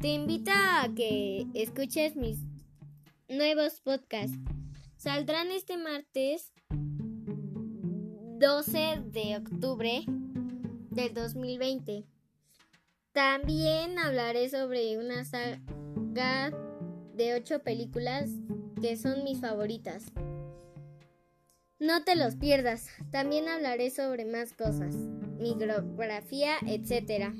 Te invito a que escuches mis nuevos podcasts. Saldrán este martes 12 de octubre del 2020. También hablaré sobre una saga de ocho películas que son mis favoritas. No te los pierdas. También hablaré sobre más cosas, micrografía, etc.